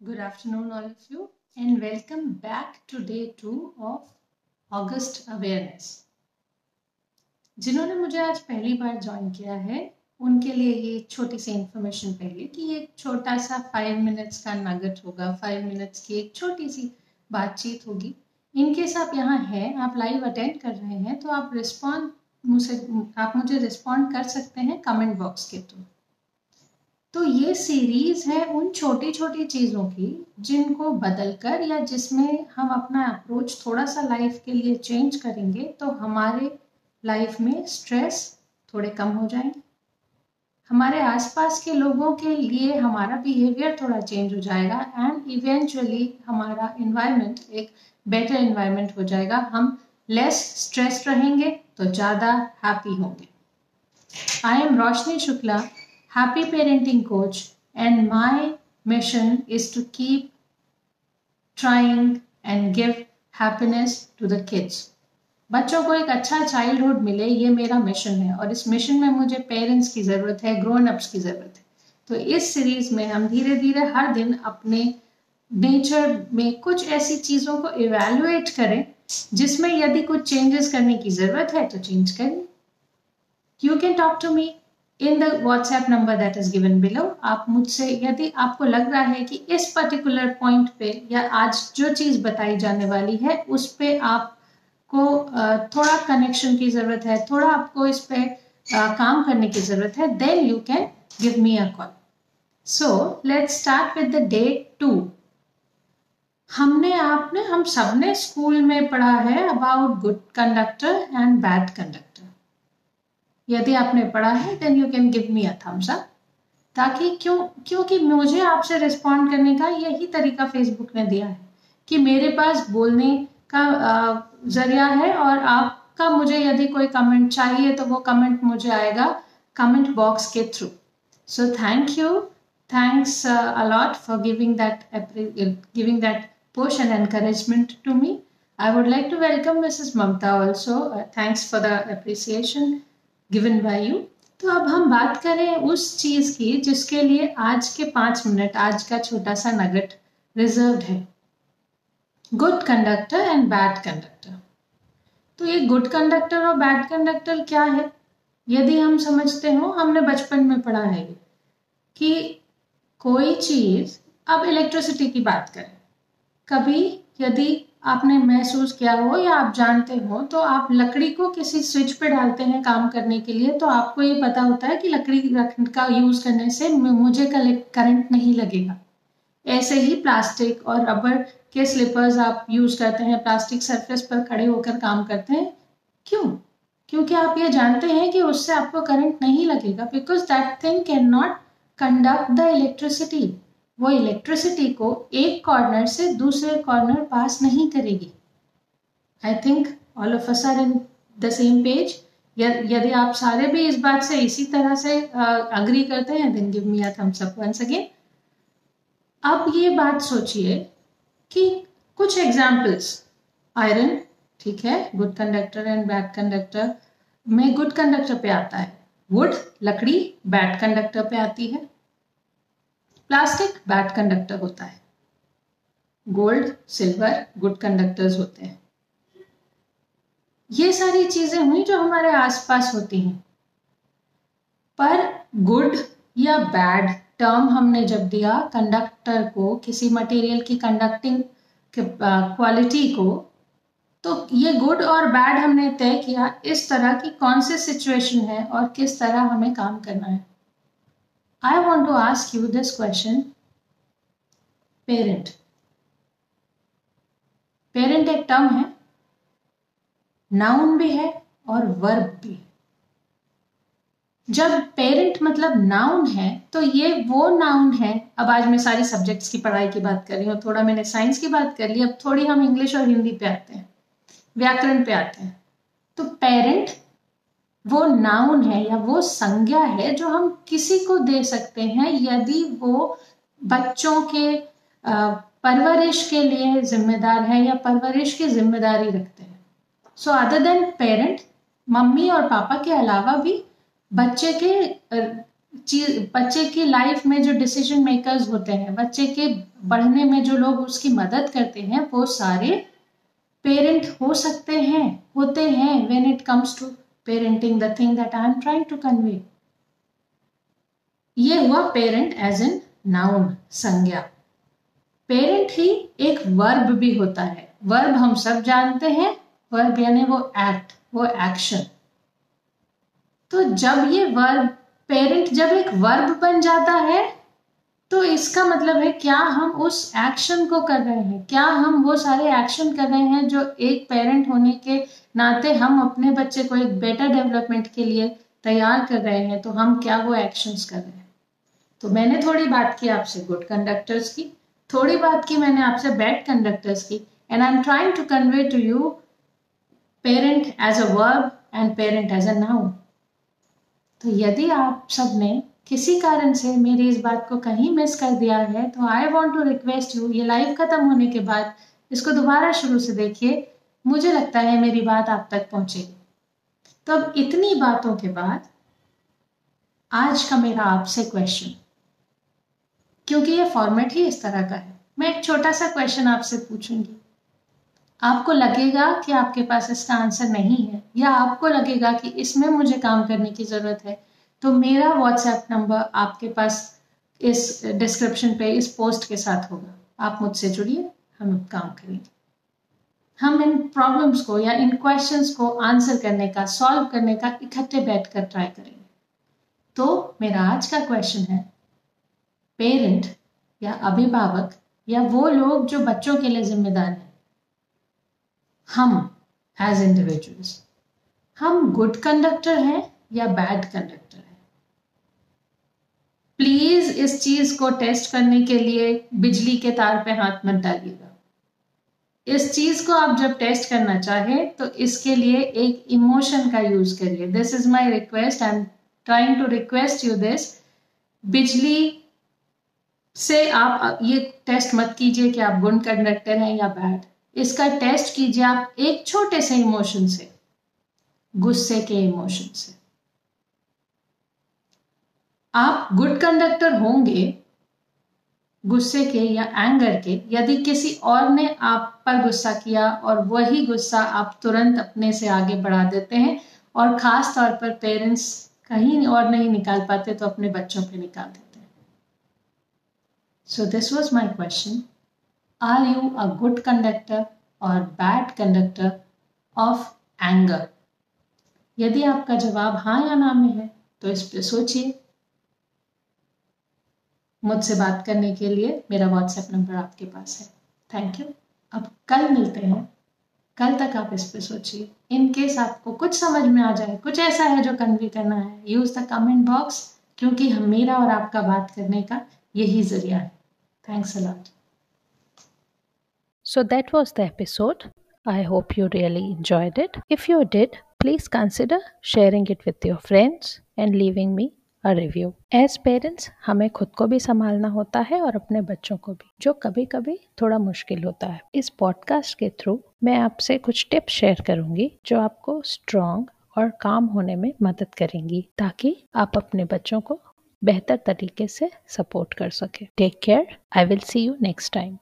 Good afternoon, all of you, and welcome back to day two of August Awareness. जिन्होंने मुझे आज पहली बार join किया है उनके लिए ये छोटी सी इंफॉर्मेशन पहले कि ये छोटा सा फाइव मिनट्स का नगट होगा फाइव मिनट्स की एक छोटी सी बातचीत होगी इनकेस आप यहाँ हैं आप लाइव अटेंड कर रहे हैं तो आप रिस्पॉन्ड मुझसे आप मुझे रिस्पॉन्ड कर सकते हैं कमेंट बॉक्स के थ्रू तो ये सीरीज़ है उन छोटी छोटी चीज़ों की जिनको बदलकर या जिसमें हम अपना अप्रोच थोड़ा सा लाइफ के लिए चेंज करेंगे तो हमारे लाइफ में स्ट्रेस थोड़े कम हो जाएँगे हमारे आसपास के लोगों के लिए हमारा बिहेवियर थोड़ा चेंज हो जाएगा एंड इवेंचुअली हमारा इन्वायरमेंट एक बेटर इन्वायरमेंट हो जाएगा। हम लेस स्ट्रेस रहेंगे तो ज़्यादा हैप्पी होंगे। I am Roshni Shukla. Happy parenting coach, and my mission is to keep trying and give happiness to the kids. बच्चों को एक अच्छा चाइल्डहुड मिले, ये मेरा मिशन है, और इस मिशन में मुझे पेरेंट्स की ज़रूरत है ग्रोन अप्स की ज़रूरत है। तो इस सीरीज़ में हम धीरे धीरे हर दिन अपने नेचर में कुछ ऐसी चीज़ों को इवेल्युएट करें, जिसमें यदि कुछ चेंजेस करने की ज़रूरत है तो चेंज करें you can talk to me in the WhatsApp number that is given below आप मुझसे यदि आपको लग रहा है कि इस पर्टिकुलर पॉइंट पे या आज जो चीज़ बताई जाने वाली है, उस पे आपको थोड़ा कनेक्शन की ज़रूरत है, थोड़ा आपको इस पे काम करने की ज़रूरत है then you can give me a call so let's start with the day two हमने आपने, हम सबने स्कूल में पढ़ा है about good conductor and bad conductor यदि आपने पढ़ा है then you can give me a thumbs up ताकि क्यों क्योंकि मुझे आपसे रिस्पॉन्ड करने का यही तरीका फेसबुक ने दिया है कि मेरे पास बोलने का ज़रिया है और आपका मुझे यदि कोई कमेंट चाहिए तो वो कमेंट मुझे आएगा कमेंट बॉक्स के through so thank you thanks a lot for giving that giving that push and encouragement to me. I would like to welcome Mrs. Also. Uh, thanks for the appreciation. Given by you तो अब हम बात करें उस चीज़ की जिसके लिए आज के पाँच मिनट, आज का छोटा सा नगट रिज़र्व है। Good conductor and bad conductor तो ये गुड कंडक्टर और बैड कंडक्टर क्या है? यदि हम समझते हो, हमने बचपन में पढ़ा है कि कोई चीज़, अब इलेक्ट्रिसिटी की बात करें, कभी यदि आपने महसूस किया हो या आप जानते हो तो आप लकड़ी को किसी स्विच पे डालते हैं काम करने के लिए तो आपको ये पता होता है कि लकड़ी का यूज़ करने से मुझे करंट नहीं लगेगा। ऐसे ही प्लास्टिक और रबर के स्लीपर्स आप यूज़ करते हैं प्लास्टिक सरफेस पर खड़े होकर काम करते हैं। क्यों? क्योंकि आप ये जानते हैं कि उससे आपको करंट नहीं लगेगा because that thing can not conduct the electricity वो इलेक्ट्रिसिटी को एक कॉर्नर से दूसरे कॉर्नर पास नहीं करेगी। I think all of us are in the same page यदि आप सारे भी इस बात से इसी तरह से अग्री करते हैं then give me thumbs up once again अब ये बात सोचिए कि कुछ एग्जाम्पल्स आयरन ठीक है good conductor and bad conductor में गुड कंडक्टर पे आता है। वुड लकड़ी बैड कंडक्टर पे आती है। प्लास्टिक बैड कंडक्टर होता है। गोल्ड, सिल्वर, गुड कंडक्टर्स होते हैं। ये सारी चीज़ें हुई जो हमारे आसपास होती हैं। पर गुड या बैड टर्म हमने जब दिया, कंडक्टर को, किसी मटेरियल की कंडक्टिंग क्वालिटी को तो ये गुड और बैड हमने तय किया, इस तरह की कौन सी सिचुएशन है और किस तरह हमें काम करना है। I want to ask you this question. Parent parent एक टर्म है. नाउन भी है और वर्ब भी जब पेरेंट मतलब नाउन है तो ये वो नाउन है। अब आज मैं सारी सब्जेक्ट्स की पढ़ाई की बात कर रही हूँ, थोड़ा मैंने साइंस की बात कर ली, अब थोड़ी हम इंग्लिश और हिंदी पे आते हैं, व्याकरण पे आते हैं। तो पेरेंट वो नाउन है या वो संज्ञा है जो हम किसी को दे सकते हैं यदि वो बच्चों के परवरिश के लिए जिम्मेदार है या परवरिश की ज़िम्मेदारी रखते हैं। So other than parent mummy और पापा के अलावा भी बच्चे के बच्चे की लाइफ में जो डिसीज़न मेकर्स होते हैं, बच्चे के बढ़ने में जो लोग उसकी मदद करते हैं, वो सारे पेरेंट हो सकते हैं, होते हैं when it comes to parenting the thing that I am trying to convey ये हुआ पेरेंट एज एन नाउन संज्ञा. पेरेंट ही एक वर्ब भी होता है. वर्ब हम सब जानते हैं. वर्ब यानी वो एक्ट वो एक्शन तो जब ये वर्ब पेरेंट जब एक वर्ब बन जाता है तो इसका मतलब है क्या हम उस एक्शन को कर रहे हैं? क्या हम वो सारे एक्शन कर रहे हैं जो एक पेरेंट होने के नाते हम अपने बच्चे को एक बेटर डेवलपमेंट के लिए तैयार कर रहे हैं तो हम क्या वो एक्शंस कर रहे हैं? तो मैंने थोड़ी बात की आपसे गुड कंडक्टर्स की। थोड़ी बात की मैंने आपसे बैड कंडक्टर्स की। And I am trying to convey to you parent as a verb and parent as a noun तो यदि आप सबने किसी कारण से मेरी इस बात को कहीं मिस कर दिया है तो I want to request you ये लाइव खत्म होने के बाद इसको दोबारा शुरू से देखिए। मुझे लगता है मेरी बात आप तक पहुंचेगी तो अब इतनी बातों के बाद आज का मेरा आपसे क्वेश्चन क्योंकि ये फॉर्मेट ही इस तरह का है। मैं एक छोटा सा क्वेश्चन आपसे पूछूँगी। आपको लगेगा कि आपके पास इसका आंसर नहीं है, या आपको लगेगा कि इसमें मुझे काम करने की ज़रूरत है तो मेरा व्हाट्सएप नंबर आपके पास इस डिस्क्रिप्शन पे, इस पोस्ट के साथ होगा। आप मुझसे जुड़िए, हम काम करेंगे। हम इन प्रॉब्लम्स को या इन क्वेश्चंस को आंसर करने का सॉल्व करने का इकट्ठे बैठकर ट्राई करेंगे। तो मेरा आज का क्वेश्चन है पेरेंट या अभिभावक या वो लोग जो बच्चों के लिए जिम्मेदार हैं। हम एज इंडिविजुअल्स हम गुड कंडक्टर हैं या बैड कंडक्टर हैं? प्लीज़ इस चीज़ को टेस्ट करने के लिए बिजली के तार पे हाथ मत डालिएगा। इस चीज़ को आप जब टेस्ट करना चाहे तो इसके लिए एक इमोशन का यूज़ करिए। This is my request I am trying to request you this बिजली से आप, ये टेस्ट मत कीजिए कि आप गुड कंडक्टर हैं या बैड इसका टेस्ट कीजिए आप एक छोटे से इमोशन से, गुस्से के इमोशन से। आप गुड कंडक्टर होंगे गुस्से के या एंगर के, यदि किसी और ने आप पर गुस्सा किया और वही गुस्सा आप तुरंत अपने से आगे बढ़ा देते हैं और खास तौर पर पेरेंट्स कहीं और नहीं निकाल पाते तो अपने बच्चों पे निकाल देते हैं। So this was my question are you a good conductor और बैड कंडक्टर ऑफ़ एंगर यदि आपका जवाब हाँ या ना में है तो इस पर सोचिए। मुझसे बात करने के लिए मेरा व्हाट्सएप नंबर आपके पास है। थैंक यू अब कल मिलते हैं। कल तक आप इस पर सोचिए। इन केस आपको कुछ समझ में आ जाए कुछ ऐसा है जो कन्वे करना है यूज़ द कमेंट बॉक्स क्योंकि हम मेरा और आपका बात करने का यही ज़रिया है। Thanks a lot So that was the episode. I hope you really enjoyed it. If you did, please consider sharing it with your friends and leaving me a review. As parents, हमें खुद को भी संभालना होता है और अपने बच्चों को भी जो कभी कभी थोड़ा मुश्किल होता है। इस पॉडकास्ट के थ्रू मैं आपसे कुछ टिप्स शेयर करूँगी जो आपको स्ट्रॉन्ग और काम होने में मदद करेंगी ताकि आप अपने बच्चों को बेहतर तरीके से सपोर्ट कर सके। Take care I will see you next time